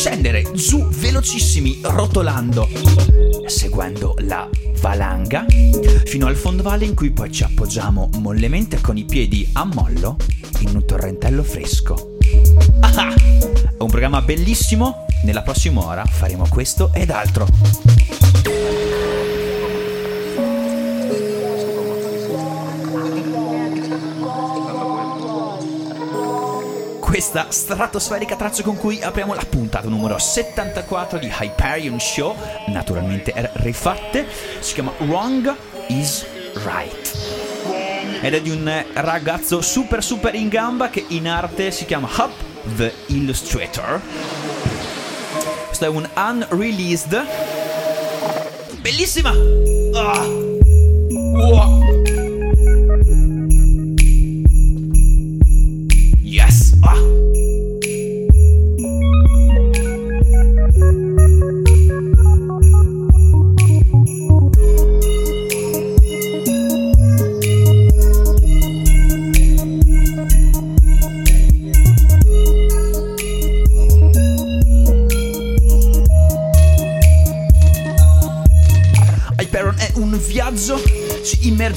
scendere giù velocissimi rotolando, seguendo la valanga fino al fondovale in cui poi ci appoggiamo mollemente con i piedi a mollo in un torrentello fresco. Ah! È un programma bellissimo, nella prossima ora faremo questo ed altro. Questa stratosferica traccia con cui apriamo la puntata numero 74 di Hyperion Show, naturalmente rifatte, si chiama Wrong is Right. Ed è di un ragazzo super super in gamba che in arte si chiama Hub the Illustrator. Questo è un unreleased. Bellissima! Ah! Wow!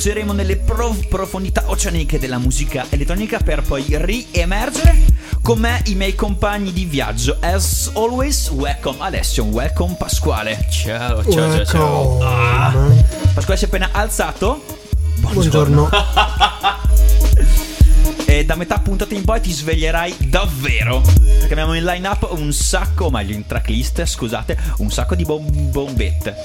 Ci immergeremo nelle pro- profondità oceaniche della musica elettronica per poi riemergere con me i miei compagni di viaggio. As always, welcome Alessio, welcome Pasquale. Ciao, ciao, ciao, ciao. Ah, Pasquale si è appena alzato. Buongiorno. E da metà puntata in poi ti sveglierai davvero. Perché abbiamo in line up un sacco, o meglio in tracklist, scusate, un sacco di bom- bombette.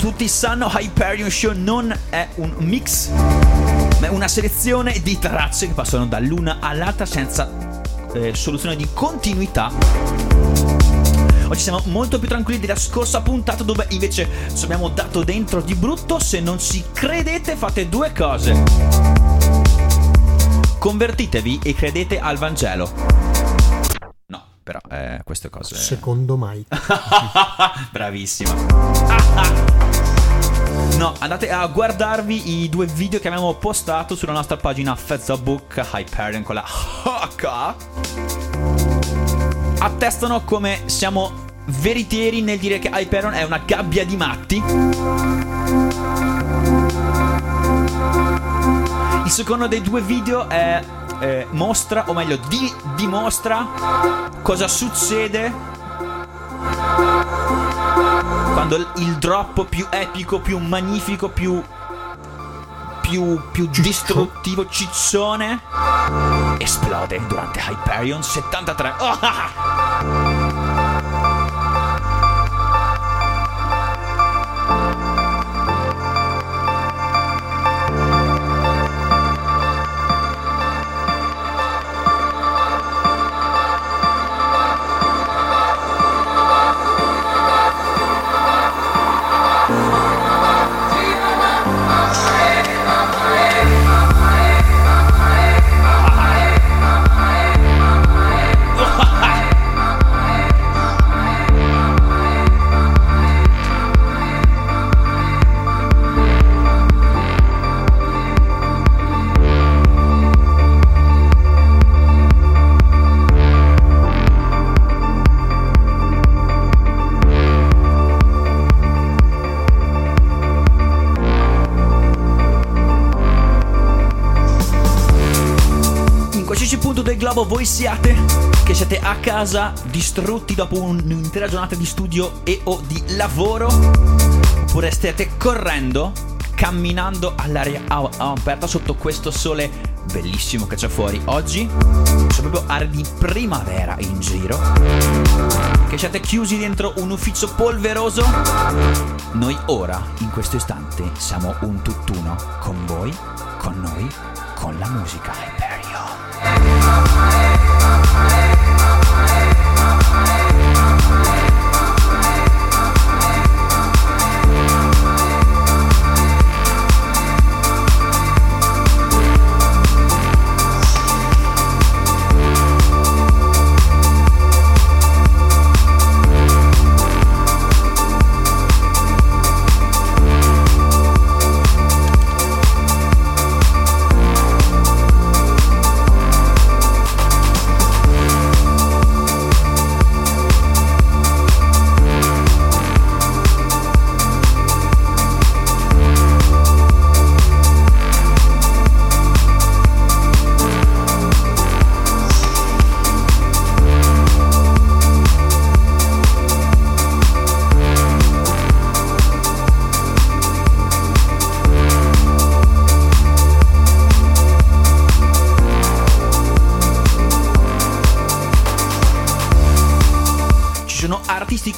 Tutti sanno, Hyperion Show non è un mix, ma è una selezione di tracce che passano dall'una all'altra senza eh, soluzione di continuità Oggi siamo molto più tranquilli della scorsa puntata dove invece ci abbiamo dato dentro di brutto. Se non ci credete fate due cose. Convertitevi e credete al Vangelo. Però eh, queste cose... Secondo mai. Bravissima. No, andate a guardarvi i due video che abbiamo postato sulla nostra pagina Facebook Hyperion con la H. Attestano come siamo veritieri nel dire che Hyperion è una gabbia di matti. Il secondo dei due video è, eh, mostra, o meglio, di- dimostra cosa succede quando il- drop più epico, più magnifico, più. più. più distruttivo, ciccione. esplode durante Hyperion 73. Oh, ah, ah. Globo voi siate, che siete a casa distrutti dopo un'intera giornata di studio e o di lavoro, oppure stiate correndo, camminando all'aria aperta sotto questo sole bellissimo che c'è fuori. Oggi c'è proprio aria di primavera in giro. Che siete chiusi dentro un ufficio polveroso. Noi ora, in questo istante, siamo un tutt'uno con voi, con noi, con la musica i'm fire.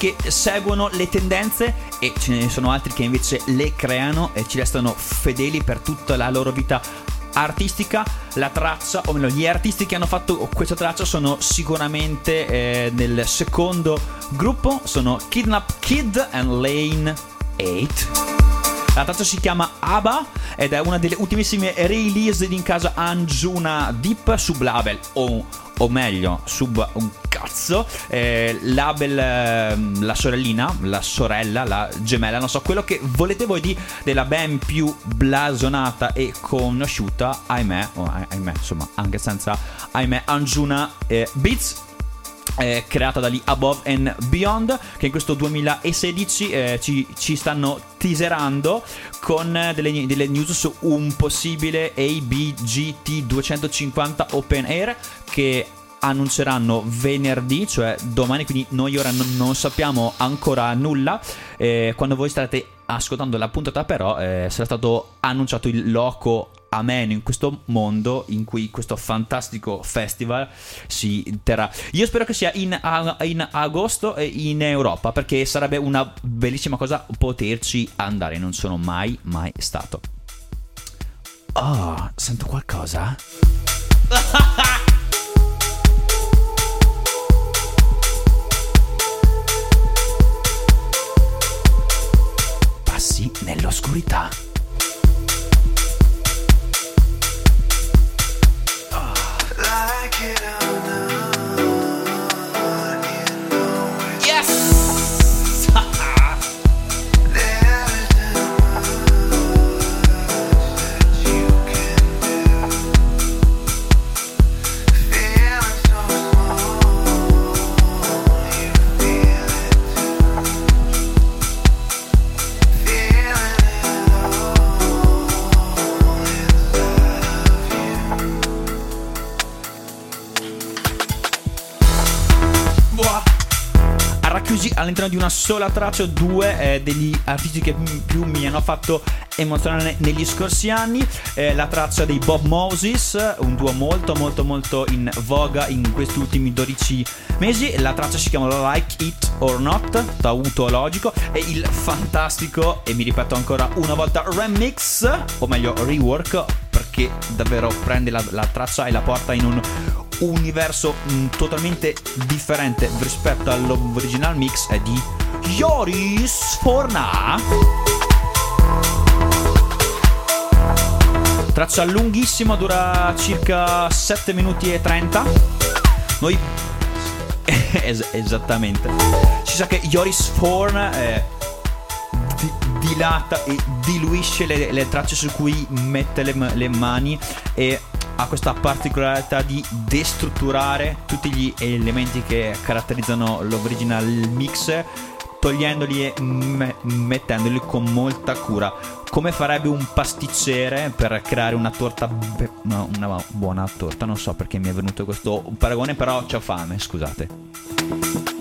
Che seguono le tendenze e ce ne sono altri che invece le creano e ci restano fedeli per tutta la loro vita artistica. La traccia, o meglio, gli artisti che hanno fatto questa traccia sono sicuramente eh, nel secondo gruppo, sono Kidnap Kid and Lane 8. La traccia si chiama ABBA ed è una delle ultimissime release in casa Anjuna Deep sub label o, o meglio sub un cazzo. Eh, label eh, la sorellina la sorella la gemella non so quello che volete voi di della ben più blasonata e conosciuta ahimè oh, ahimè insomma anche senza ahimè Anjuna eh, Beats eh, creata da lì Above and Beyond che in questo 2016 eh, ci, ci, stanno teaserando con delle, delle, news su un possibile ABGT 250 Open Air che annunceranno venerdì, cioè domani, quindi noi ora non, non sappiamo ancora nulla. Eh, quando voi state ascoltando la puntata però eh, sarà stato annunciato il loco ameno in questo mondo in cui questo fantastico festival si terrà. Io spero che sia in, in, agosto in Europa perché sarebbe una bellissima cosa poterci andare. Non sono mai, mai stato. Oh, sento qualcosa? Passi nell'oscurità. kill all'interno di una sola traccia due eh, degli artisti che più mi hanno fatto emozionare negli scorsi anni. Eh, la traccia dei Bob Moses, un duo molto molto molto in voga in questi ultimi 12 mesi. La traccia si chiama Like It or Not, tautologico, e il fantastico, e mi ripeto ancora una volta, remix, o meglio rework, perché davvero prende la, la traccia e la porta in un universo mh, mm, totalmente differente rispetto all'original mix è di Yoris Forna. Traccia lunghissima, dura circa 7 minuti e 30. Noi es- esattamente. Si sa che Yoris Forn eh, di- dilata e diluisce le-, le, tracce su cui mette le, le mani e ha questa particolarità di destrutturare tutti gli elementi che caratterizzano l'original mix togliendoli e me- mettendoli con molta cura. Come farebbe un pasticcere per creare una torta, be- no, una buona torta. Non so perché mi è venuto questo paragone, però ho fame, scusate.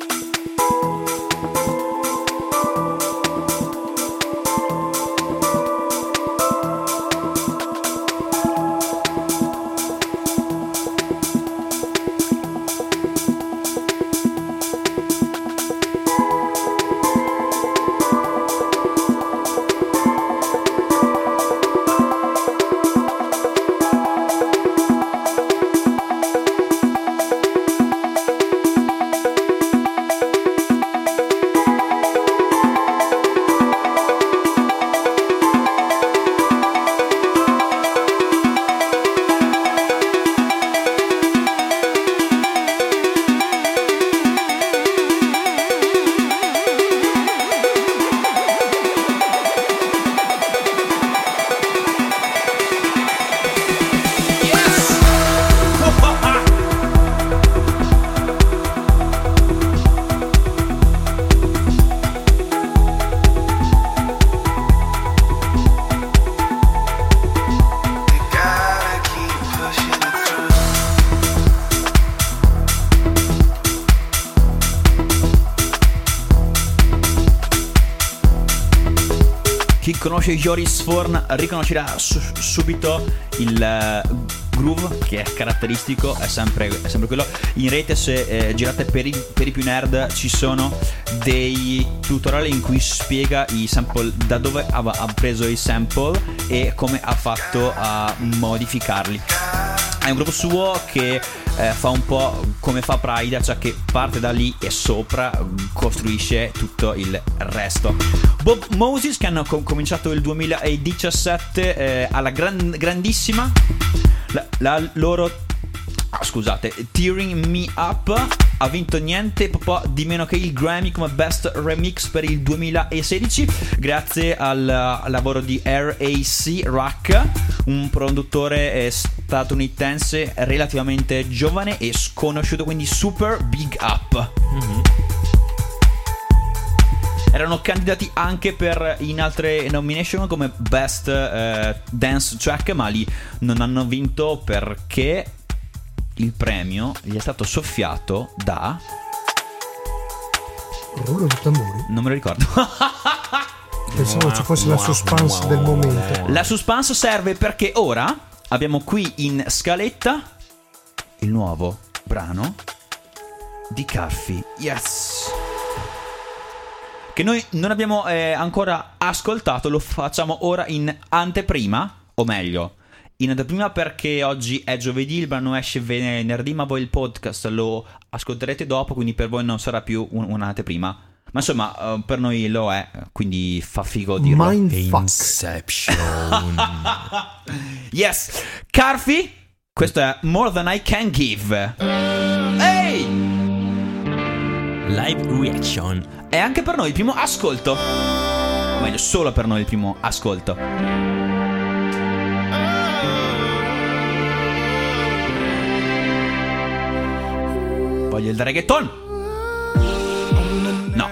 Conosce Joris Forn riconoscerà su- subito il uh, groove che è caratteristico, è sempre, è sempre quello. In rete, se eh, girate per i, per i, più nerd, ci sono dei tutorial in cui spiega i sample, da dove ha, ha preso i sample e come ha fatto a modificarli. È un gruppo suo che eh, fa un po' come fa Pride, cioè che parte da lì e sopra costruisce tutto il resto. Bob Moses, che hanno com- cominciato il 2017 eh, alla gran- grandissima, la, la loro Ah, scusate, Tearing Me Up ha vinto niente po' di meno che il Grammy come Best Remix per il 2016 grazie al, al lavoro di RAC Rack, un produttore eh, statunitense relativamente giovane e sconosciuto, quindi super big up. Erano candidati anche per in altre nomination come Best uh, Dance Track, ma lì non hanno vinto perché il premio gli è stato soffiato da... Rullo di tamburi? Non me lo ricordo. Pensavo ci fosse la suspense del momento. La suspense serve perché ora abbiamo qui in scaletta il nuovo brano di Caffi. Yes! Che noi non abbiamo eh, ancora ascoltato, lo facciamo ora in anteprima, o meglio, in anteprima perché oggi è giovedì, il brano esce venerdì, ma voi il podcast lo ascolterete dopo, quindi per voi non sarà più un, un'anteprima. Ma insomma, uh, per noi lo è, quindi fa figo dirlo. Mindfuck. Inception. yes! Carfi, questo è More Than I Can Give. Live reaction. È anche per noi il primo ascolto. O meglio, solo per noi il primo ascolto. Voglio il reggaeton. No.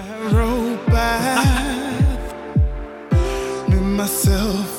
myself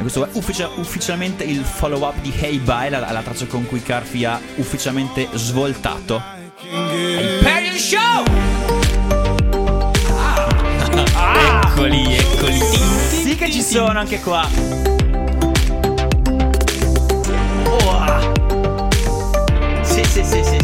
Questo è ufficia- ufficialmente il follow up di Hey Bye, la, la traccia con cui Carfi ha ufficialmente svoltato. Imperial Show! Ah. Eccoli, eccoli. Sì che ci sono anche qua. Oh. Sì, sì, sì, sì,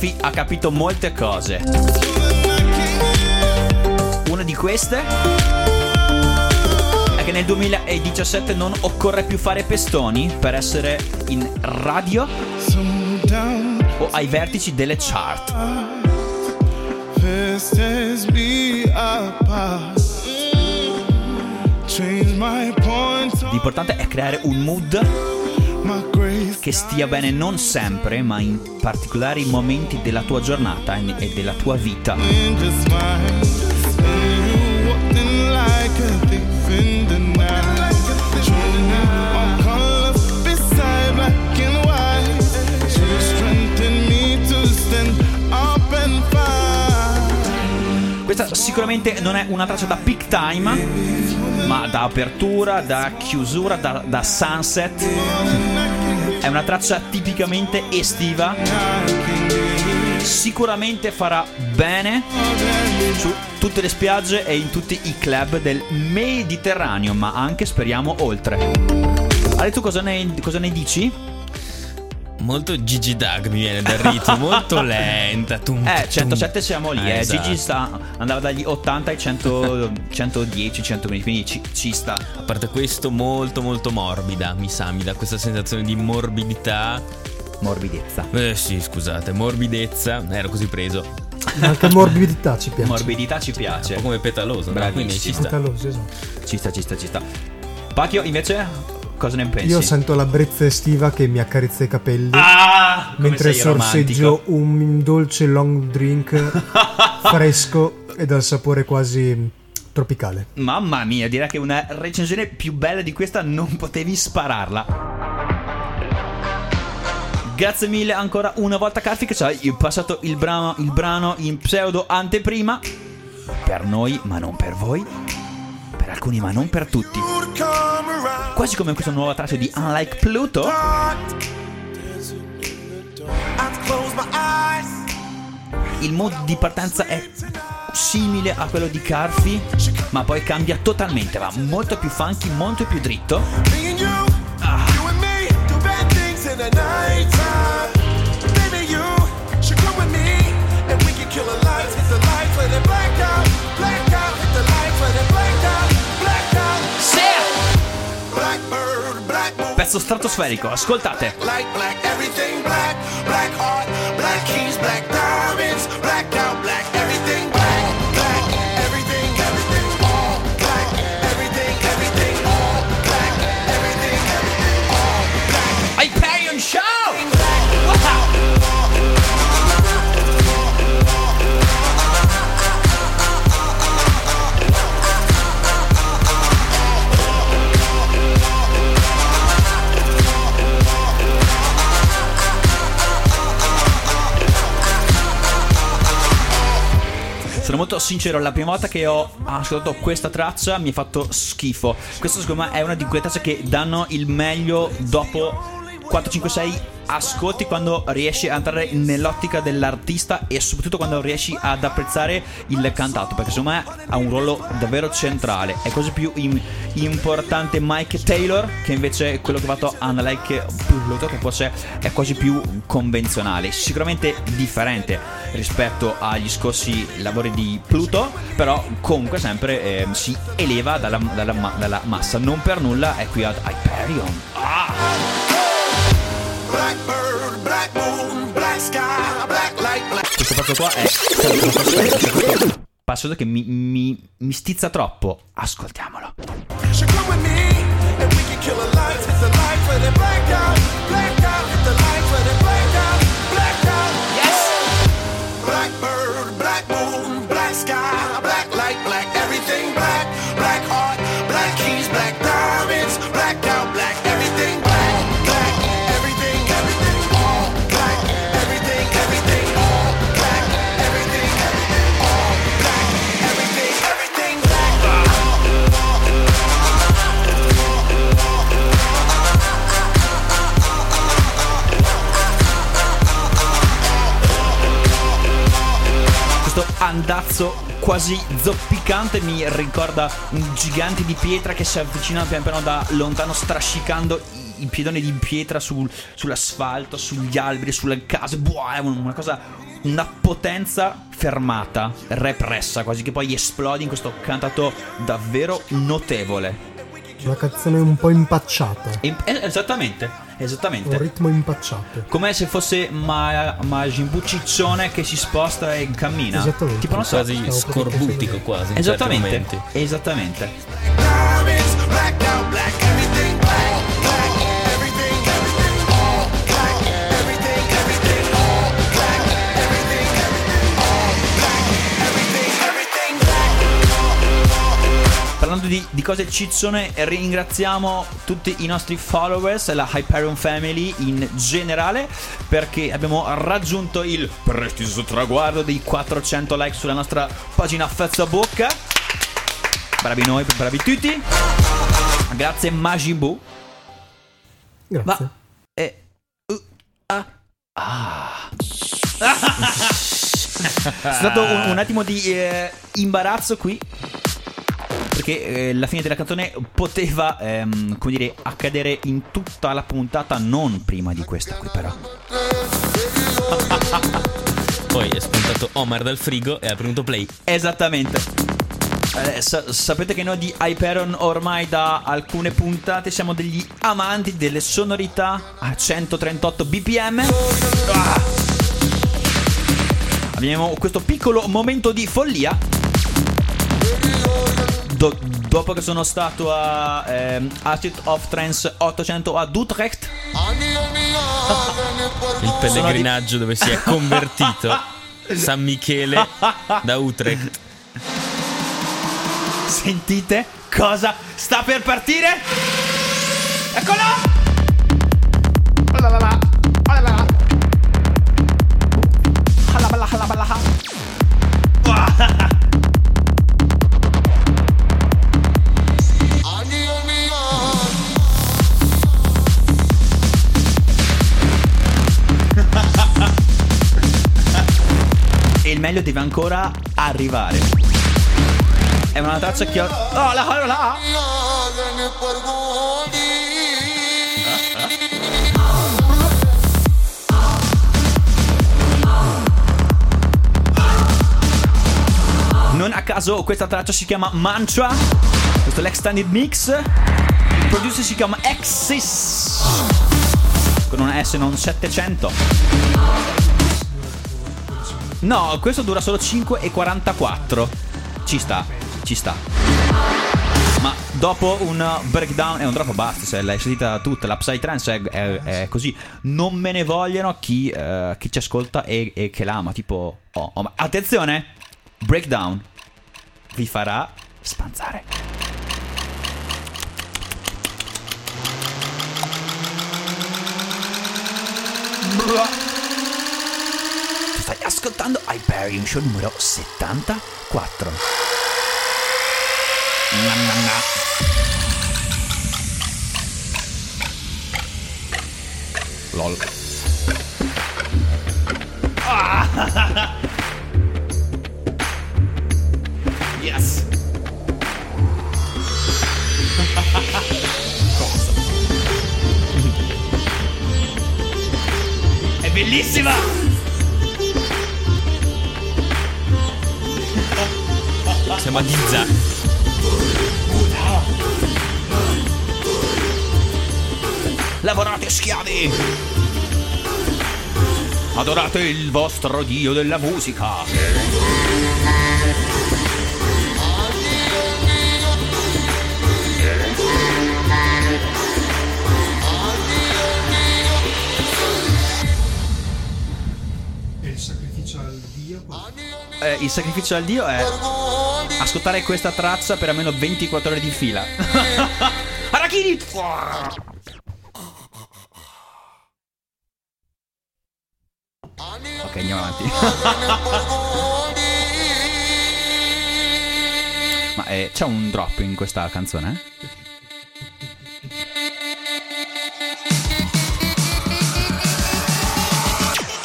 sì, sì. capito molte cose. Una di queste è che nel 2017 non occorre più fare pestoni per essere in radio o ai vertici delle chart. L'importante è creare un mood che stia bene non sempre, ma in particolari momenti della tua giornata e della tua vita. Questa sicuramente non è una traccia da peak time, ma da apertura, da chiusura, da, da sunset. È una traccia tipicamente estiva. Sicuramente farà bene su tutte le spiagge e in tutti i club del Mediterraneo, ma anche speriamo oltre. Ale, tu cosa ne, cosa ne dici? Molto Gigi Dag mi viene dal ritmo, molto lenta. Tum, Eh, 107 siamo lì, Eh, eh. esatto. Gigi sta, andava dagli 80 ai 100, 110, 120, quindi ci, ci sta. A parte questo, molto molto morbida, mi sa, mi dà questa sensazione di morbidità. Morbidezza. Eh sì, scusate, morbidezza, ero così preso. Anche morbidità ci piace. Morbidità ci Un piace. po' come petaloso, no? Quindi ci sta. Petaloso, esatto. Ci sta, ci sta, ci sta. Pacchio, invece, cosa ne pensi? Io sento la brezza estiva che mi accarezza i capelli. Ah! mentre sorseggio un dolce long drink fresco e dal sapore quasi tropicale. Mamma mia, direi che una recensione più bella di questa non potevi spararla. Grazie mille ancora una volta Carfi che ci hai passato il brano, il brano in pseudo anteprima. Per noi, ma non per voi. Per alcuni, ma non per tutti. Quasi come questa nuova traccia di Unlike Pluto. Il mood di partenza è simile a quello di Carfi, ma poi cambia totalmente, va molto più funky, molto più dritto. Ah. Pezzo stratosferico, ascoltate. Like black, everything black, black heart, black keys, black diamonds, black everything Sono molto sincero, la prima volta che ho ascoltato questa traccia mi ha fatto schifo. Questo secondo me è una di quelle tracce che danno il meglio dopo 4, 5, 6 ascolti quando riesci a entrare nell'ottica dell'artista e soprattutto quando riesci ad apprezzare il cantato perché secondo me ha un ruolo davvero centrale. È quasi più im- importante Mike Taylor che invece quello che ha fatto Unlike Pluto che forse è quasi più convenzionale. Sicuramente differente rispetto agli scorsi lavori di Pluto però comunque sempre eh, si eleva dalla, dalla dalla massa. Non per nulla è qui ad Hyperion. Blackbird, questo pezzo qua è passo che mi, mi, mi stizza troppo. Ascoltiamolo. She come with me, and we can kill the lights, hit the lights, let it black out, black andazzo quasi zoppicante mi ricorda un gigante di pietra che si avvicina pian piano da lontano strascicando i- piedoni di pietra sul- sull'asfalto, sugli alberi, sulle case. Boh, è una cosa una potenza fermata, repressa, quasi che poi esplodi in questo cantato davvero notevole. Una canzone un po' impacciata. E- eh, esattamente, Un ritmo impacciato. Come se fosse Ma- Majin Buu ciccione che si sposta e cammina. Esattamente. Tipo, non so. Quasi scorbutico quasi. in Esattamente, esattamente. Parlando di, di cose ciccione, ringraziamo tutti i nostri followers e la Hyperion Family in generale perché abbiamo raggiunto il prestigioso traguardo dei 400 like sulla nostra pagina Facebook. Bravi noi, bravi tutti. Grazie Majibu. Grazie. Ma eh, uh, ah, ah. È stato un, un attimo di eh, imbarazzo qui. Perché eh, la fine della canzone poteva, ehm, come dire, accadere in tutta la puntata, non prima di questa qui, però. Poi è spuntato Omar dal frigo e ha premuto play. Esattamente. Eh, sa- sapete che noi di Hyperon ormai da alcune puntate siamo degli amanti delle sonorità a 138 bpm. Ah! Abbiamo questo piccolo momento di follia. Do- dopo che sono stato a ehm, Acid of Trance 800 ad Utrecht, Il pellegrinaggio dove si è convertito San Michele da Utrecht. sentite cosa sta per partire? Eccolo! Meglio deve ancora arrivare. È una traccia che ho. Oh, la, la. Non a caso questa traccia si chiama Mantra. Questo è l'extended mix. Il producer si chiama Axis. Con una S non 700. No, questo dura solo 5,44. Ci sta, ci sta. Ma dopo un breakdown è un drop basta, se l'hai sentita tutta, la Psytrance è, è, è così. Non me ne vogliono chi, eh, chi ci ascolta e, e che l'ama, tipo... Oh, oh, ma attenzione! Breakdown vi farà spanzare. Stai ascoltando Hyperion numero 74. Na, na, na. LOL. Ah! yes! Cosa? È bellissima! Siamo a Giza. Lavorate schiavi! Adorate il vostro dio della musica! Il sacrificio al dio? Eh, il sacrificio al dio è ascoltare questa traccia per almeno 24 ore di fila. Arachidi! Ok, andiamo avanti. Ma eh, c'è un drop in questa canzone?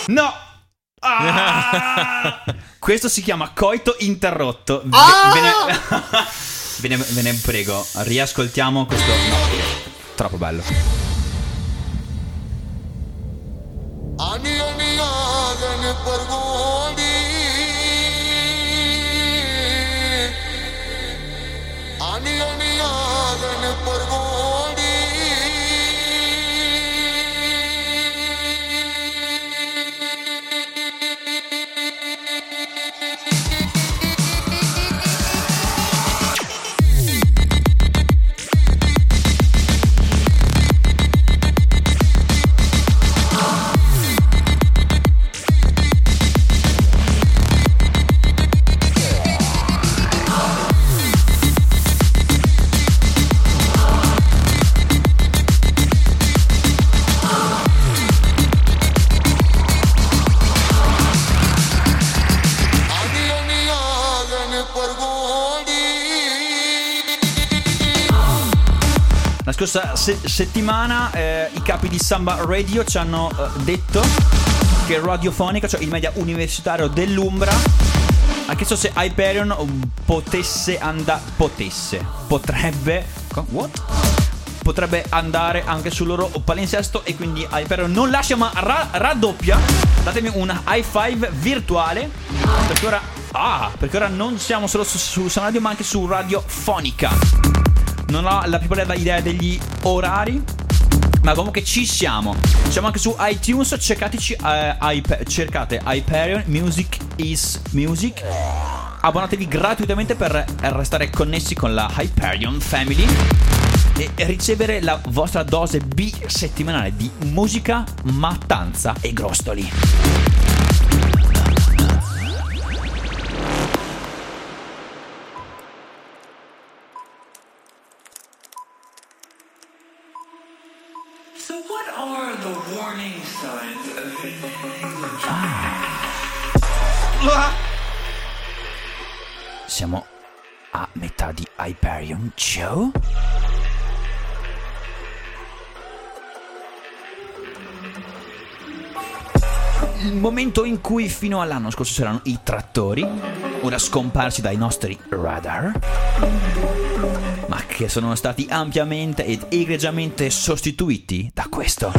No! Ah! Questo si chiama coito interrotto. Ve, ve ne, ve ne- ve ne prego, riascoltiamo questo. No, troppo bello. Ani ani La scorsa se- settimana eh, i capi di Samba Radio ci hanno eh, detto che Radiofonica, cioè il media universitario dell'Umbra, ha chiesto se Hyperion potesse andare. potesse. Potrebbe. What? Potrebbe andare anche sul loro palinsesto e quindi Hyperion non lascia ma ra- raddoppia. Datemi un high five virtuale. Perché ora. Ah, perché ora non siamo solo su, su Sound Radio ma anche su Radiofonica. Non ho la più pallida idea degli orari. Ma comunque ci siamo. Siamo anche su iTunes. Cercateci. eh, Hype- cercate Hyperion Music is Music. Abbonatevi gratuitamente per restare connessi con la Hyperion Family. E ricevere la vostra dose B settimanale di musica, mattanza e grostoli. Hyperion Show. Il momento in cui fino all'anno scorso c'erano i trattori, ora scomparsi dai nostri radar, ma che sono stati ampiamente ed egregiamente sostituiti da questo.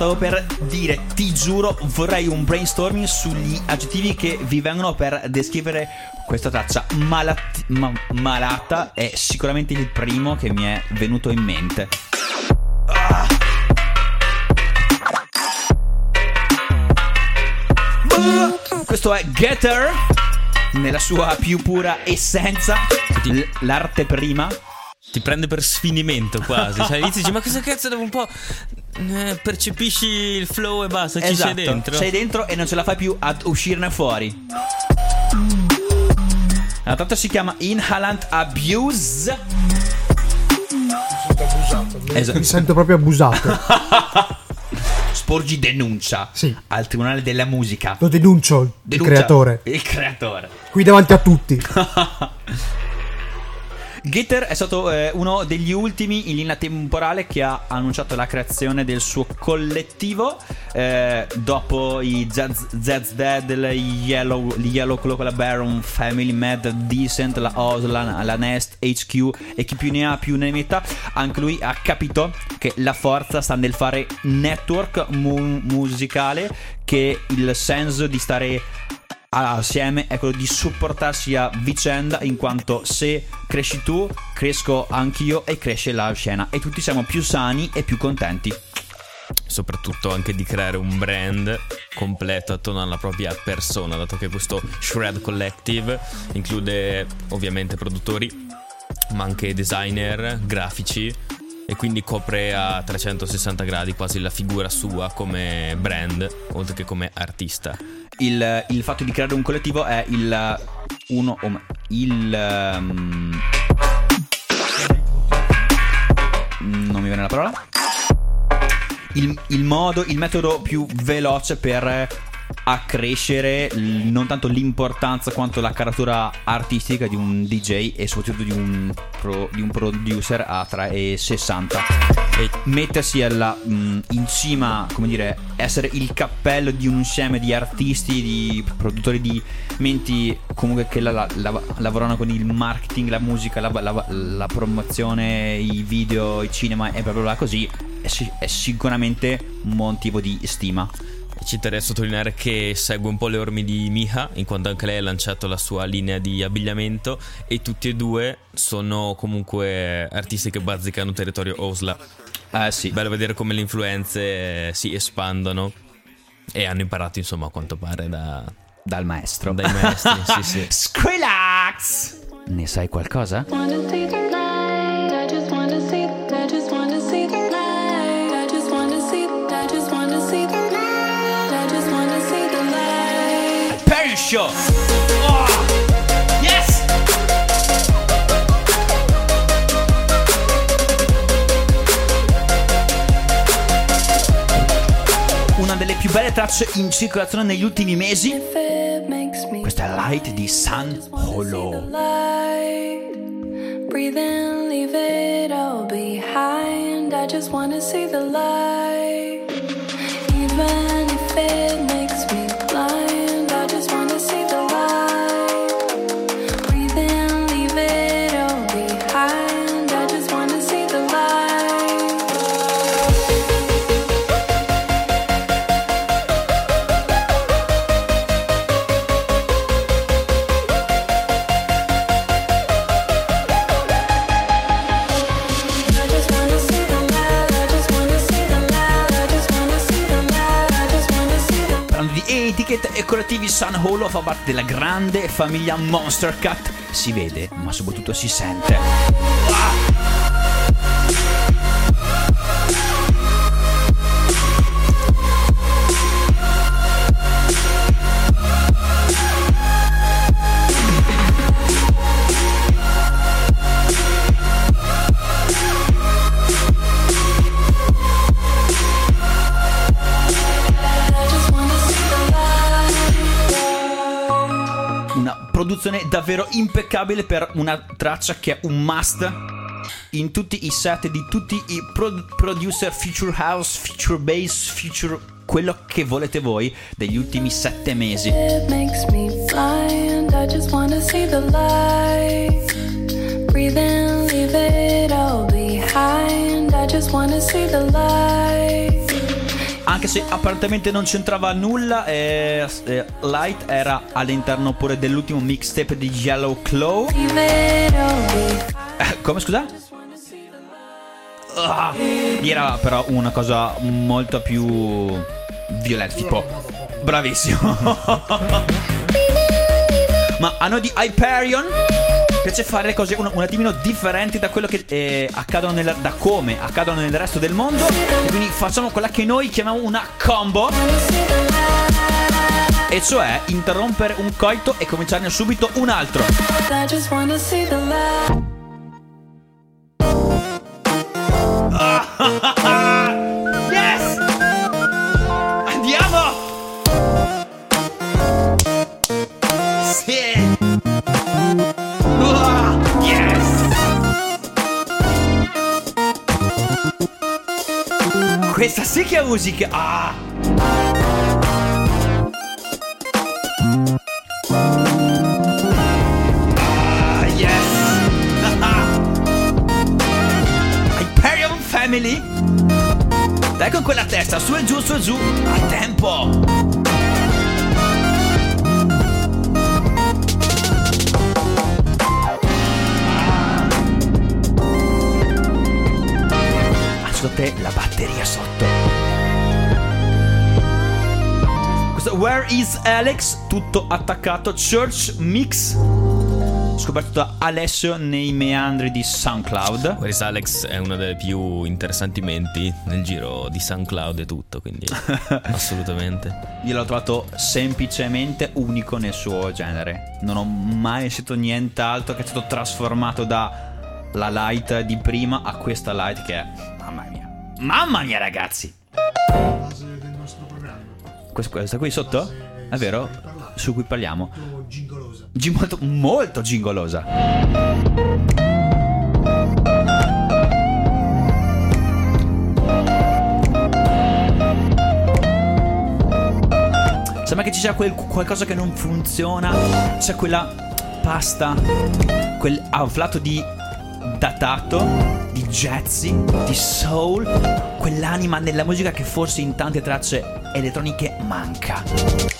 Stavo, per dire, ti giuro, vorrei un brainstorming sugli aggettivi che vi vengono per descrivere questa traccia. Malati- ma- malata è sicuramente il primo che mi è venuto in mente. Ah. Questo è Getter nella sua più pura essenza, l- l'arte prima. Ti prende per sfinimento quasi. Cioè, inizi dici, ma cosa cazzo devo un po'. Eh, percepisci il flow e basta, ci sei dentro. Sei dentro e non ce la fai più ad uscirne fuori. La tratta si chiama Inhalant Abuse. Esatto. Mi sento proprio abusato. Sporgi denuncia Sì. al Tribunale della Musica. Lo denuncio, il Denuncia creatore. Il creatore. Qui davanti a tutti. Gitter è stato eh, uno degli ultimi in linea temporale che ha annunciato la creazione del suo collettivo eh, dopo i Zed's, Dead, la Yellow, gli Yellow Claw, la Baron, Family Mad, Decent, la Oz, la, la Nest, HQ e chi più ne ha più ne metta. Anche lui ha capito che la forza sta nel fare network mu- musicale che il senso di stare assieme è quello di supportarsi a vicenda in quanto se cresci tu cresco anch'io e cresce la scena e tutti siamo più sani e più contenti Soprattutto anche di creare un brand completo attorno alla propria persona, dato che questo Shred Collective include ovviamente produttori, ma anche designer, grafici e quindi copre a 360 gradi quasi la figura sua come brand, oltre che come artista. Il, il fatto di creare un collettivo è il uno o me- il ehm, non mi viene la parola? Il, il modo il metodo più veloce per accrescere l- non tanto l'importanza quanto la caratura artistica di un DJ e soprattutto di un, pro- di un producer a 3,60 e mettersi alla, mh, in cima, come dire, essere il cappello di un insieme di artisti, di produttori di menti comunque che la- la- la- lavorano con il marketing, la musica, la, promozione, i video, il cinema e bla bla bla così è, è sicuramente un motivo di stima. Ci terrei a sottolineare che segue un po' le orme di Miha, in quanto anche lei ha lanciato la sua linea di abbigliamento e tutti e due sono comunque artisti che bazzicano territorio Osla. Eh sì, Bello vedere come le influenze eh, si espandono e hanno imparato insomma a quanto pare da, dal maestro. dai maestri. sì, sì. Squillax! Ne sai qualcosa? Wanna take a flight Show. Oh, yes! Una delle più belle tracce in circolazione negli ultimi mesi. Questa è Light di San Holo. Breathe in, leave it all behind. I just wanna see the light. Fa parte della grande famiglia Monster Cat. Si vede, ma soprattutto si sente. Produzione davvero impeccabile per una traccia che è un must in tutti i set di tutti i pro- producer feature house, feature bass, feature quello che volete voi degli ultimi sette mesi. Breathe in, leave it all behind. I just wanna see the light. Anche se apparentemente non c'entrava nulla, eh, eh, Light era all'interno pure dell'ultimo mixtape di Yellow Claw. Eh, come scusa? Ah, era però una cosa molto più violenta, tipo bravissimo. Ma a noi di Hyperion piace fare le cose un, un attimino differenti da quello che eh, accadono nel, da come accadono nel resto del mondo. E quindi facciamo quella che noi chiamiamo una combo. E cioè interrompere un coito e cominciarne subito un altro. I just wanna Questa sì che è musica! Ah! Ah, yes! Hyperion Family? Dai con quella testa, su e giù, su e giù, a tempo! Faccio da te la batteria sotto. Questo Where is Alex? Tutto attaccato. Church Mix. Scoperto da Alessio nei meandri di SoundCloud. Where is Alex è una delle più interessanti menti nel giro di SoundCloud e tutto, quindi assolutamente. Io l'ho trovato semplicemente unico nel suo genere. Non ho mai sentito nient'altro che è stato trasformato da la light di prima a questa light che è. Mamma mia. Ragazzi! base del nostro programma. Questa, questa qui sotto? È vero? Su cui parliamo. Molto gingolosa. Gi- molto, molto gingolosa. Sembra che ci sia quel- qualcosa che non funziona. C'è quella pasta, quel afflato di datato, di jazzy, di soul, quell'anima nella musica che forse in tante tracce elettroniche manca.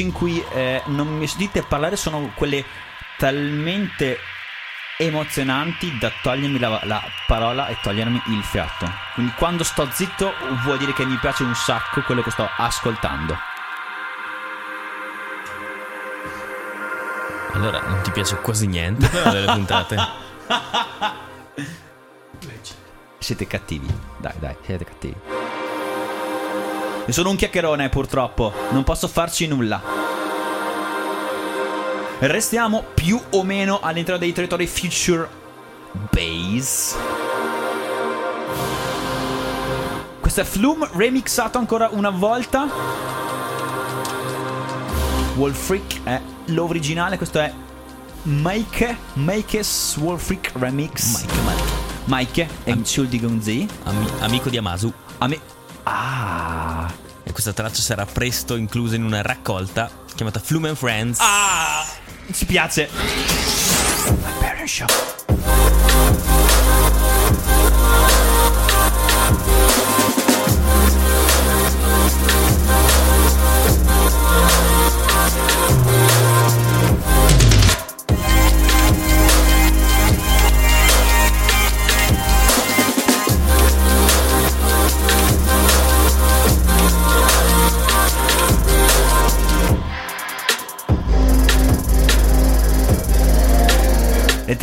Tracce in cui eh, non mi sentite parlare sono quelle talmente emozionanti da togliermi la, la parola e togliermi il fiato. Quindi quando sto zitto vuol dire che mi piace un sacco quello che sto ascoltando. Allora, non ti piace quasi niente delle puntate? Siete cattivi. Dai, dai, siete cattivi. Io sono un chiacchierone, purtroppo. Non posso farci nulla. Restiamo più o meno all'interno dei territori Future Base. Questo è Flume remixato ancora una volta. Wall Freak è l'originale, questo è Mike, Mike's Wall Freak Remix. Mike, Mike. Mike, Entschuldigung Sie. Ami- amico di Amasu. A me... Ah... E questa traccia sarà presto inclusa in una raccolta chiamata Flume and Friends. Ah! Ci piace. Hyperion Show.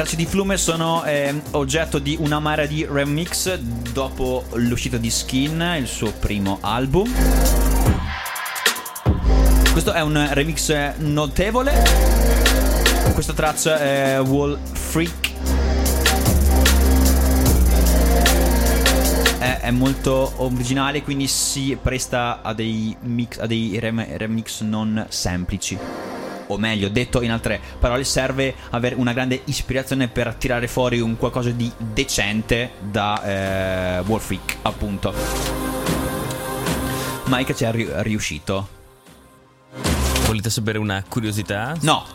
Tracce di Flume sono eh, oggetto di una marea di remix dopo l'uscita di Skin, il suo primo album. Questo è un remix notevole. Questa traccia è Wall Freak. È, è molto originale, quindi si presta a dei, mix, a dei rem- remix non semplici o meglio, detto in altre parole, serve avere una grande ispirazione per tirare fuori un qualcosa di decente da eh, Wolfreak, appunto. Mike ci è ri- riuscito. Volete sapere una curiosità? No,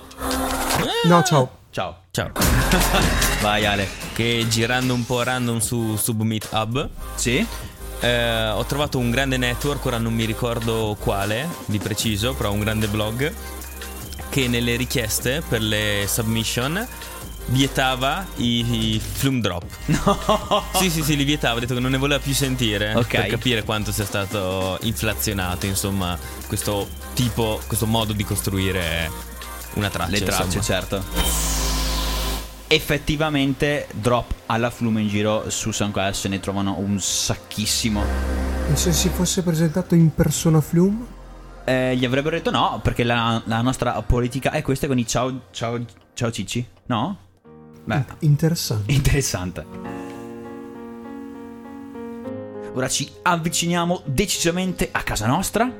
No, ciao. ciao. Ciao. Vai Ale. Che girando un po' random su Submeet Hub Sì? eh, ho trovato un grande network, ora non mi ricordo quale di preciso, però un grande blog che nelle richieste per le submission vietava i, i flume drop. No. Sì, sì, sì, li vietava, ha detto che non ne voleva più sentire Ok. per capire quanto sia stato inflazionato, insomma, questo tipo, questo modo di costruire una traccia. Le tracce, insomma. certo. Effettivamente, drop alla flume in giro su SoundCloud se ne trovano un sacchissimo. E se si fosse presentato in persona Flume? Eh, gli avrebbero detto no, perché la, la nostra politica è questa con i ciao, ciao, ciao Cicci. No? Beh, Interessante. interessante. Ora ci avviciniamo decisamente a casa nostra.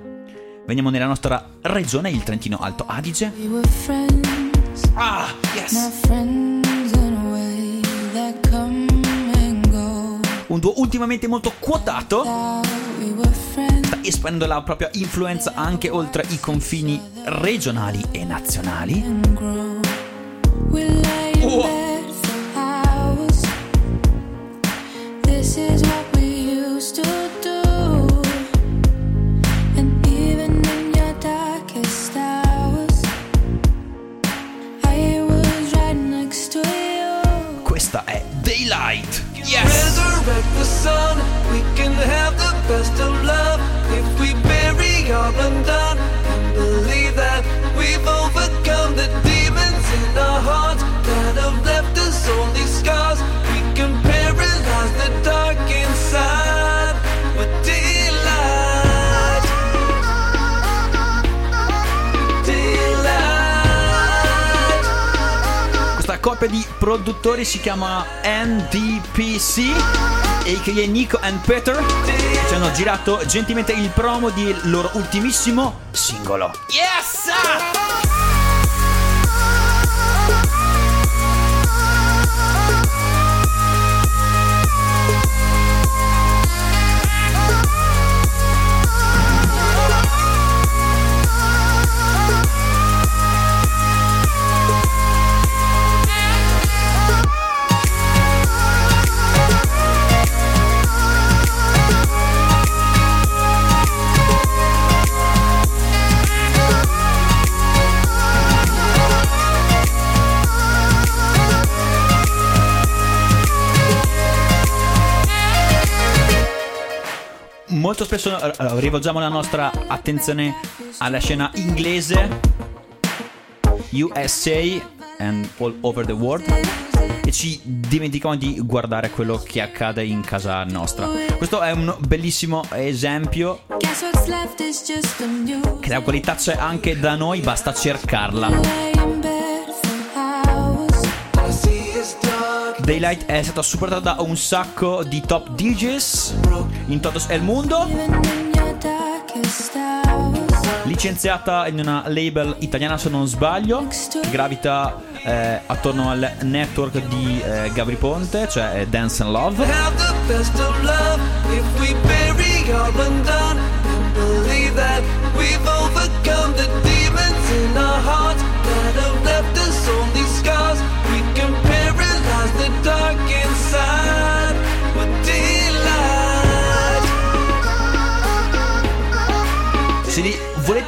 Veniamo nella nostra regione, il Trentino Alto Adige. We were friends, Ah, yes! not friends in a way that. Un duo ultimamente molto quotato. Sta espandendo la propria influenza anche oltre i confini regionali e nazionali. Oh. Questa è Daylight. Yes! Resurrect the sun, we can have the best of love if we bury all undone coppia di produttori si chiama NDPC, a.k.a. Nico and Peter. Ci hanno girato gentilmente il promo di loro ultimissimo singolo. Yes! Molto spesso rivolgiamo la nostra attenzione alla scena inglese, USA and all over the world e ci dimentichiamo di guardare quello che accade in casa nostra. Questo è un bellissimo esempio che la qualità c'è anche da noi, basta cercarla. Daylight è stata supportata da un sacco di top DJs in tutto il mondo, licenziata in una label italiana se non sbaglio, gravita eh, attorno al network di eh, Gabri Ponte, cioè eh, Dance and Love. Have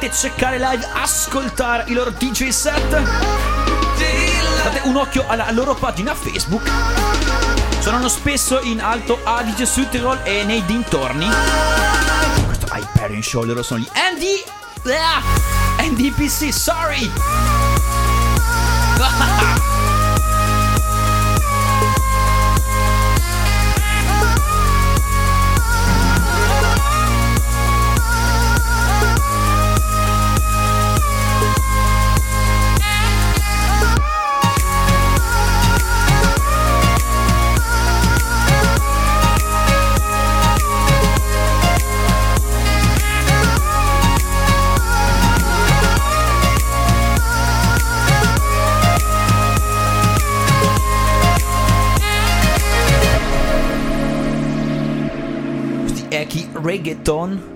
volete checcare live, ascoltare i loro DJ set, date un occhio alla loro pagina Facebook. Suonano spesso in Alto Adige, Südtirol e nei dintorni. Questo Hyperion Show, loro sono gli ND... Ah! NDPC, sorry! reggaeton.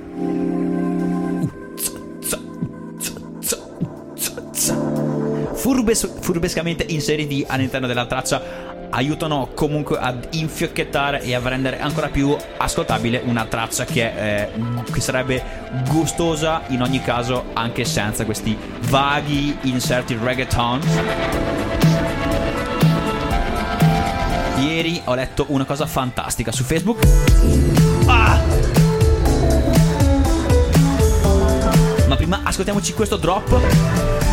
Furbes- furbescamente inseriti all'interno della traccia aiutano comunque ad infiocchettare e a rendere ancora più ascoltabile una traccia che, eh, che sarebbe gustosa in ogni caso anche senza questi vaghi inserti reggaeton. Ieri ho letto una cosa fantastica su Facebook. Ascoltiamoci questo drop.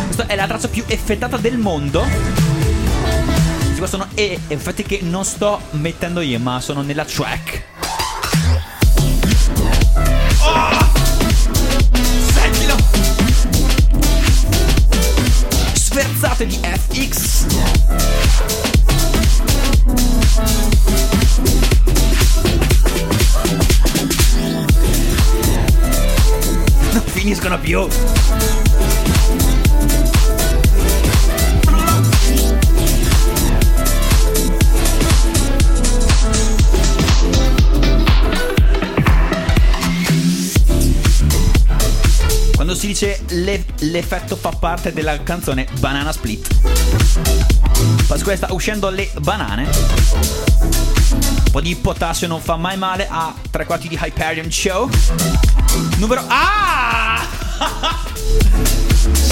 Questa è la traccia più effettata del mondo. Questi sono e- effetti che non sto mettendo io, ma sono nella track. Oh! Sentilo! Sferzate di FX. Non finiscono più. Quando si dice le- l'effetto fa parte della canzone Banana Split. Poi questa uscendo le banane. Un po' di potassio non fa mai male a tre quarti di Hyperion Show. Numero. Ah!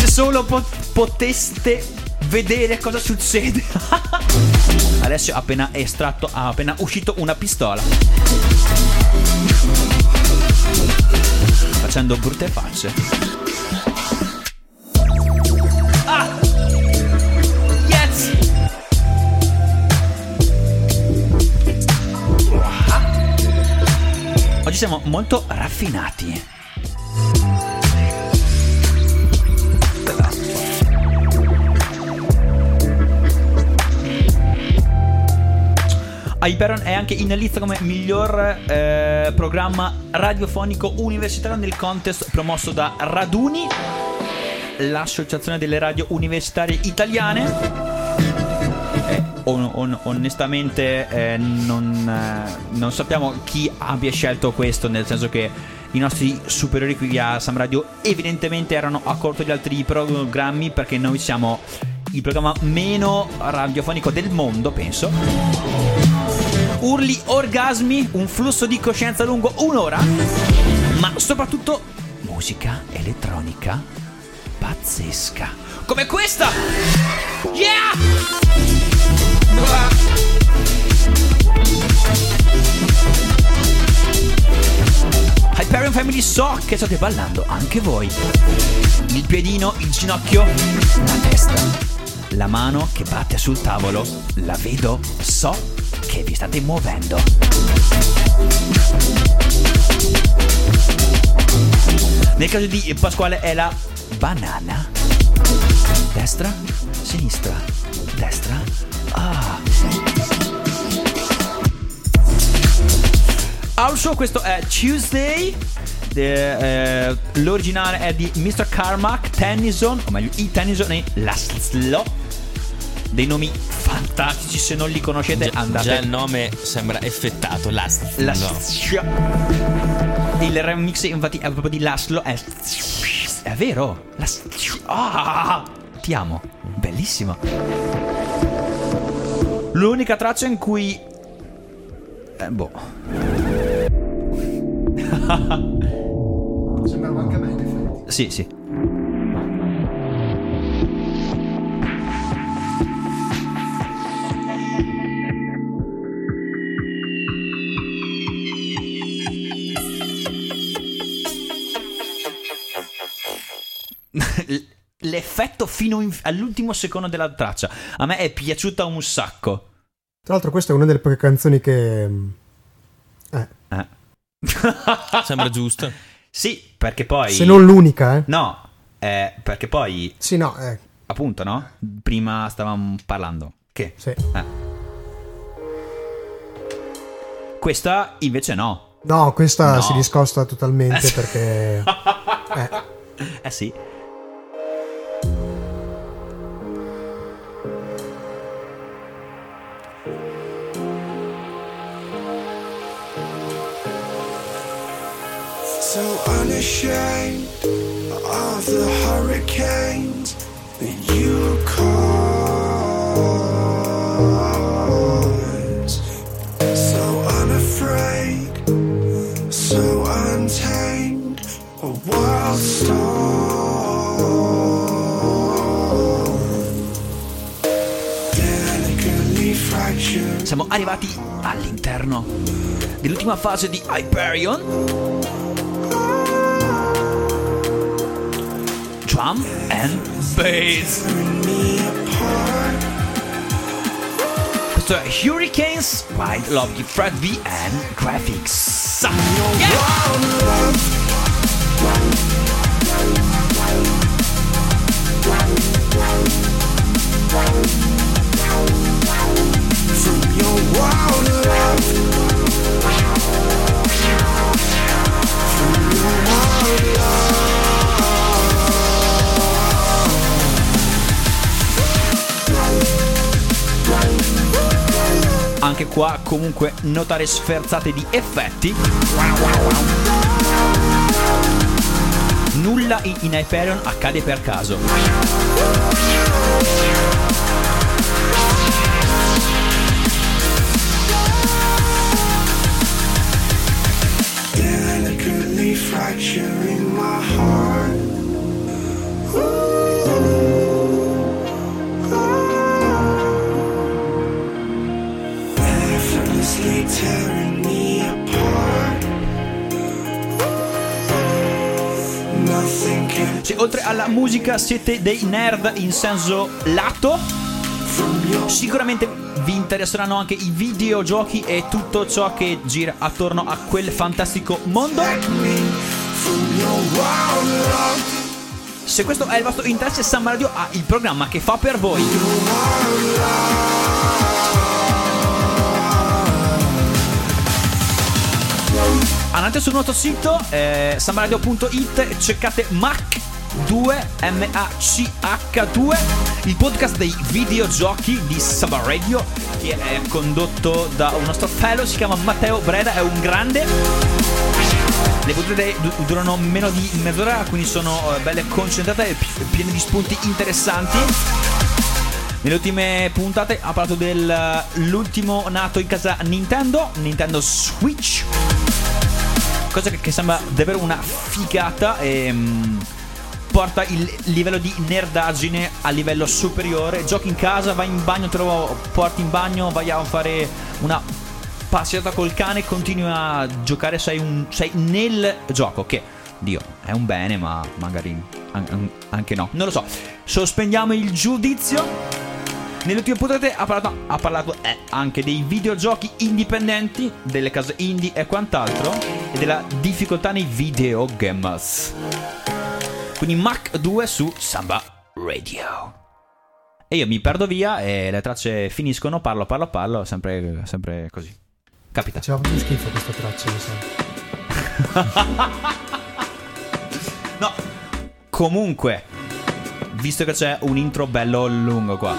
Se solo po- poteste vedere cosa succede. Alessio ha appena estratto, ha appena uscito una pistola. Facendo brutte facce. Ah! Oggi siamo molto raffinati. Hyperion è anche in lista come miglior eh, programma radiofonico universitario nel contest promosso da Raduni, l'associazione delle radio universitarie italiane. Eh, on- on- onestamente eh, non, eh, non sappiamo chi abbia scelto questo, nel senso che i nostri superiori qui a Sam Radio evidentemente erano a corto di altri programmi perché noi siamo il programma meno radiofonico del mondo, penso. Urli orgasmi, un flusso di coscienza lungo un'ora, ma soprattutto musica elettronica pazzesca. Come questa! Yeah! Hyperion Family so che state ballando anche voi. Il piedino, il ginocchio, la testa, la mano che batte sul tavolo, la vedo, so che vi state muovendo. Nel caso di Pasquale è la banana. Destra, sinistra, destra. Ah. Also, questo è Tuesday. De- eh, l'originale è di Mr. Carmack, Tennyson, o meglio, i Tennyson e Laszlo. Dei nomi fantastici, se non li conoscete andate Già il nome sembra effettato. Last. la no. Il remix infatti è proprio di Laszlo È, è vero La... Ah, Ti amo Bellissimo L'unica traccia in cui eh, Boh Sembrava anche a me, in effetti. Sì sì L'effetto fino in- all'ultimo secondo della traccia A me è piaciuta un sacco Tra l'altro, questa è una delle poche canzoni che. mm, Eh, eh. Sembra giusto. Sì, perché poi se non l'unica, eh. No, eh, perché poi Sì, no, eh. appunto, no? Prima stavamo parlando. Che? Sì. Eh. Questa invece no. No, questa No. si discosta totalmente perché. Eh, Eh sì. Unashamed of the hurricanes that you cause. So unafraid, so untamed, a wild storm. Delicately fractured. Siamo arrivati all'interno dell'ultima fase di Hyperion. Drum and bass. È Hurricanes by Love Fred V and Graphics. Yeah! Your wild love. Anche qua comunque notare sferzate di effetti. Nulla in, Hyperion accade per caso. Delicately fracturing my heart. Effortlessly Se oltre alla musica siete dei nerd in senso lato, sicuramente vi interesseranno anche i videogiochi e tutto ciò che gira attorno a quel fantastico mondo. Se questo è il vostro interesse, Samba Radio ha il programma che fa per voi. Andate sul nostro sito eh, sambaradio.it cercate Mac 2 M-A-C-H2 il podcast dei videogiochi di Samba Radio che è condotto da un nostro fellow si chiama Matteo Breda è un grande le puntate du- durano meno di mezz'ora, quindi sono eh, belle concentrate e pi- piene di spunti interessanti. Nelle ultime puntate ha parlato dell'ultimo nato in casa Nintendo, Nintendo Switch. Cosa che, sembra davvero una figata e mm, porta il livello di nerdaggine a livello superiore. Giochi in casa, vai in bagno, te lo porti in bagno, vai a fare una passeggiata col cane continui a giocare, sei, un- sei nel gioco, che, Dio, è un bene, ma magari an- an- anche no. Non lo so. Sospendiamo il giudizio. Nelle ultime puntate ha parlato, ha parlato eh, anche dei videogiochi indipendenti, delle case indie e quant'altro, e della difficoltà nei videogames. Quindi Mac 2 su Samba Radio. E io mi perdo via e le tracce finiscono, parlo, parlo, parlo, sempre, sempre così. Capita. Faceva proprio schifo questa traccia, mi sa. No, comunque, visto che c'è un intro bello lungo qua,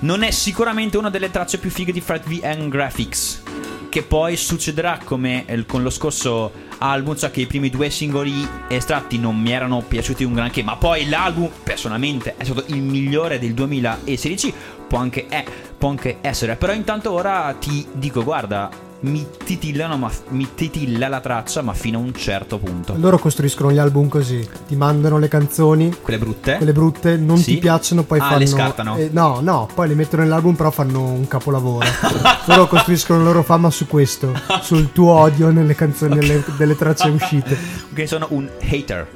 non è sicuramente una delle tracce più fighe di Fred V and Graphics. Che poi succederà come eh, con lo scorso album, cioè che i primi due singoli estratti non mi erano piaciuti un granché, ma poi l'album personalmente è stato il migliore del 2016, può anche, è, può anche essere. Però intanto ora ti dico, guarda, mi titillano, ma mi titilla la traccia, ma fino a un certo punto. Loro costruiscono gli album così, ti mandano le canzoni, Quelle brutte? quelle brutte, non Sì? ti piacciono, poi Ah, fanno... le scartano? eh, no, no, poi le mettono nell'album, però fanno un capolavoro. Loro costruiscono la loro fama su questo, sul tuo odio nelle canzoni, nelle, delle tracce uscite. Che sono un hater.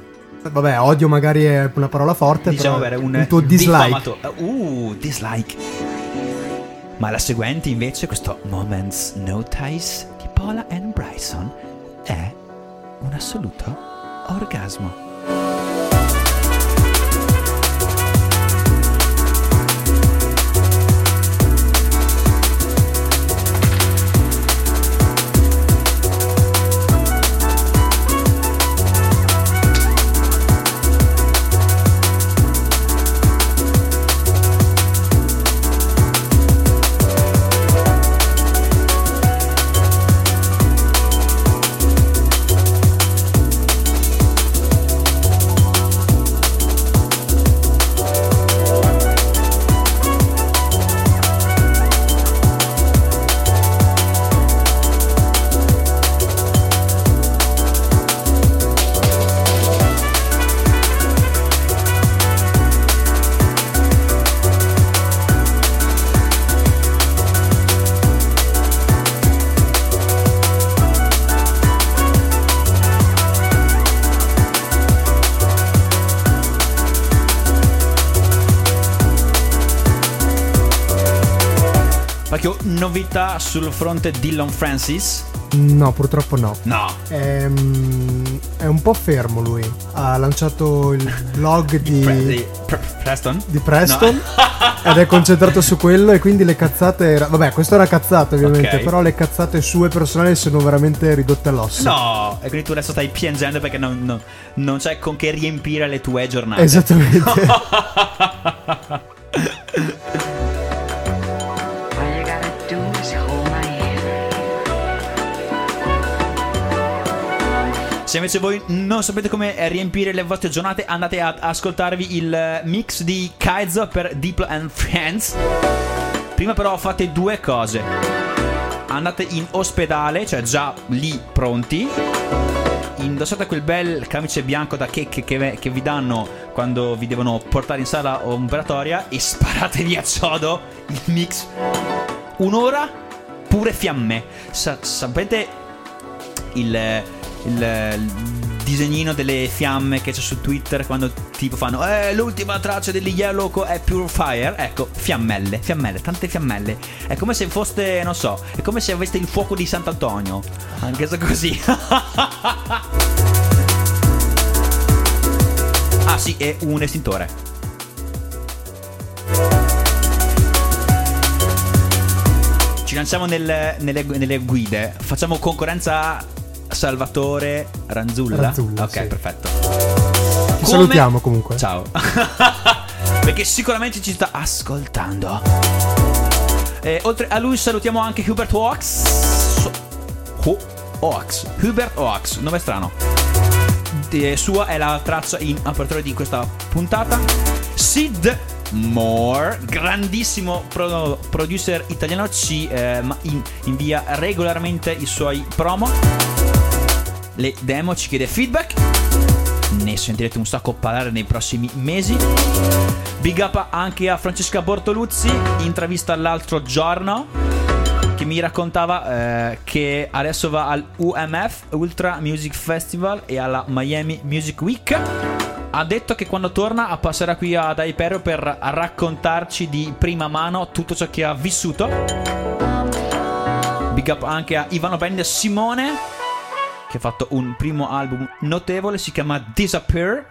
Vabbè, odio magari è una parola forte, Diciamo però avere un il tuo dislike. diffamato- Uh, dislike. Ma la seguente invece, questo Moments Notice di Paula and Bryson, è un assoluto orgasmo. Novità sul fronte Dillon Francis? No, purtroppo no. No. Ehm, è un po' fermo lui. Ha lanciato il blog di, Pre- di Pre- Preston? di Preston No. ed è concentrato su quello e quindi le cazzate... era- Vabbè, questa è una cazzata ovviamente, Ok. però le cazzate sue personali sono veramente ridotte all'osso. No, e quindi tu adesso stai piangendo perché non, non- non c'è con che riempire le tue giornate. Esattamente. Se invece voi non sapete come riempire le vostre giornate, andate ad ascoltarvi il mix di Kaizo per Diplo and Friends. Prima però fate due cose. Andate in ospedale, cioè già lì pronti. Indossate quel bel camice bianco da cake che, che vi danno quando vi devono portare in sala operatoria e sparatevi a ciodo il mix. Un'ora pure fiamme. Sa- sapete il, il, il disegnino delle fiamme che c'è su Twitter quando tipo fanno eh l'ultima traccia degli Yellow è Pure Fire ecco fiammelle fiammelle tante fiammelle. È come se foste non so è come se aveste il fuoco di Sant'Antonio. Anche se così. Ah sì è un estintore. Ci lanciamo nel- nelle, nelle guide. Facciamo concorrenza Salvatore Ranzulla Ranzulla, ok sì. perfetto Ti Come- salutiamo comunque. Ciao. Perché sicuramente ci sta ascoltando. E oltre a lui salutiamo anche Hubert Oax. Oax. Hubert Oax, nome strano. Sua è la traccia in apertura di questa puntata. Sid Moore, grandissimo pro- producer italiano, ci eh, invia regolarmente i suoi promo. Le demo ci chiede feedback. Ne sentirete un sacco parlare nei prossimi mesi. Big up anche a Francesca Bortoluzzi, intravista l'altro giorno. che mi raccontava eh, che adesso va al UMF Ultra Music Festival e alla Miami Music Week. Ha detto che quando torna passerà qui ad Hyperio per raccontarci di prima mano tutto ciò che ha vissuto. Big up anche a Ivano Band Simone che ha fatto un primo album notevole, si chiama Disappear,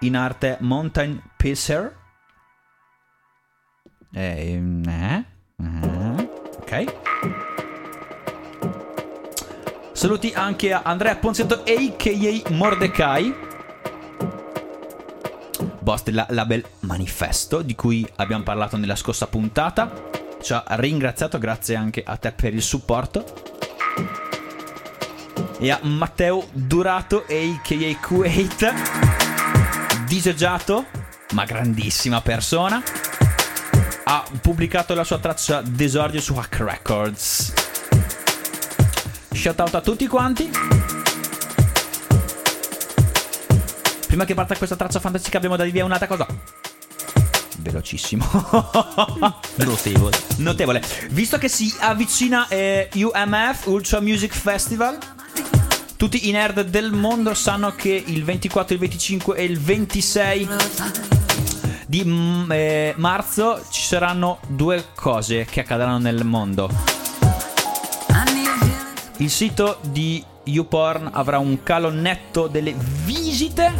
in arte Mountain Pacer. Eh, eh, eh, ok. Saluti anche a Andrea Ponzetto a.k.a. Mordecai. Boss della label Manifesto, di cui abbiamo parlato nella scorsa puntata. Ci ha ringraziato, grazie anche a te per il supporto. E a Matteo Durato, a.k.a. Kuwait. Disagiato, ma grandissima persona. Ha pubblicato la sua traccia d'esordio su Hack Records. Shout out a tutti quanti. Prima che parta questa traccia fantastica abbiamo da dire un'altra cosa. Velocissimo. Notevole. Notevole. Visto che si avvicina eh, UMF, Ultra Music Festival, tutti i nerd del mondo sanno che il 24, il 25 e il 26 di mm, eh, marzo ci saranno due cose che accadranno nel mondo. Il sito di YouPorn avrà un calo netto delle visite.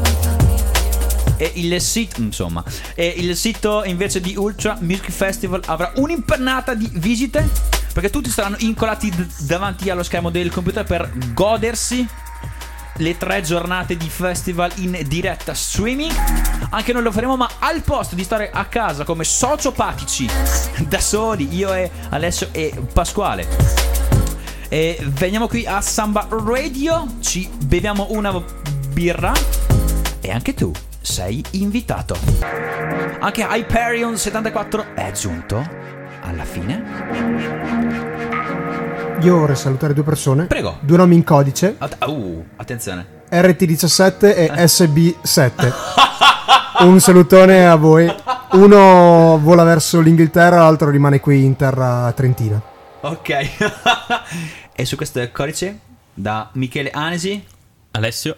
E il sito, insomma, e il sito invece di Ultra Music Festival avrà un'impennata di visite. Perché tutti saranno incolati d- davanti allo schermo del computer per godersi le tre giornate di festival in diretta streaming. Anche noi lo faremo, ma al posto di stare a casa come sociopatici da soli, io e Alessio e Pasquale. E veniamo qui a Samba Radio, ci beviamo una birra e anche tu sei invitato. Anche Hyperion 74 è giunto alla fine. Io vorrei salutare due persone. Prego. Due nomi in codice. At- uh, attenzione. RT17 e SB7. Un salutone a voi. Uno vola verso l'Inghilterra, l'altro rimane qui in terra trentina. Ok. e su questo codice da Michele Anesi Alessio